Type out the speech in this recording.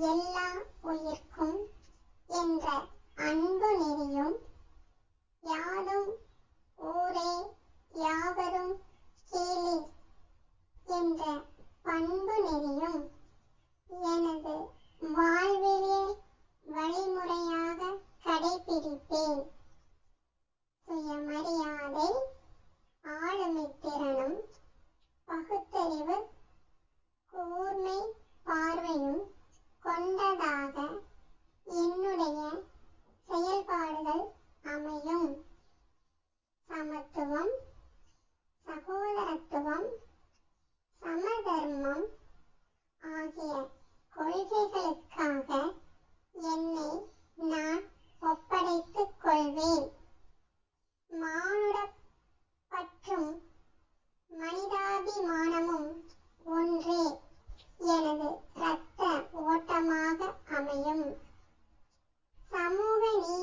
எல்லா உயிர்க்கும் என்ற அன்பு நெறியும் யாதும் ஊரே யாவரும் கேளீர் என்ற பண்பு நெறியும் எனது வாழ்விலே வழிமுறையாக கடைப்பிடிப்பேன். சுயமரியாதை, ஆளுமைத் திறனும் சமத்துவம் சகோதரத்துவம் சமதர்மம் ஆகிய கொள்கைகளுக்காக என்னை நான் ஒப்படைத்துக் கொள்வேன். மானுடப் பற்றும் மனிதாபிமானமும் ஒன்றே. எனது இரத்த ஓட்டமாக அமையும். சமூக நீதியையே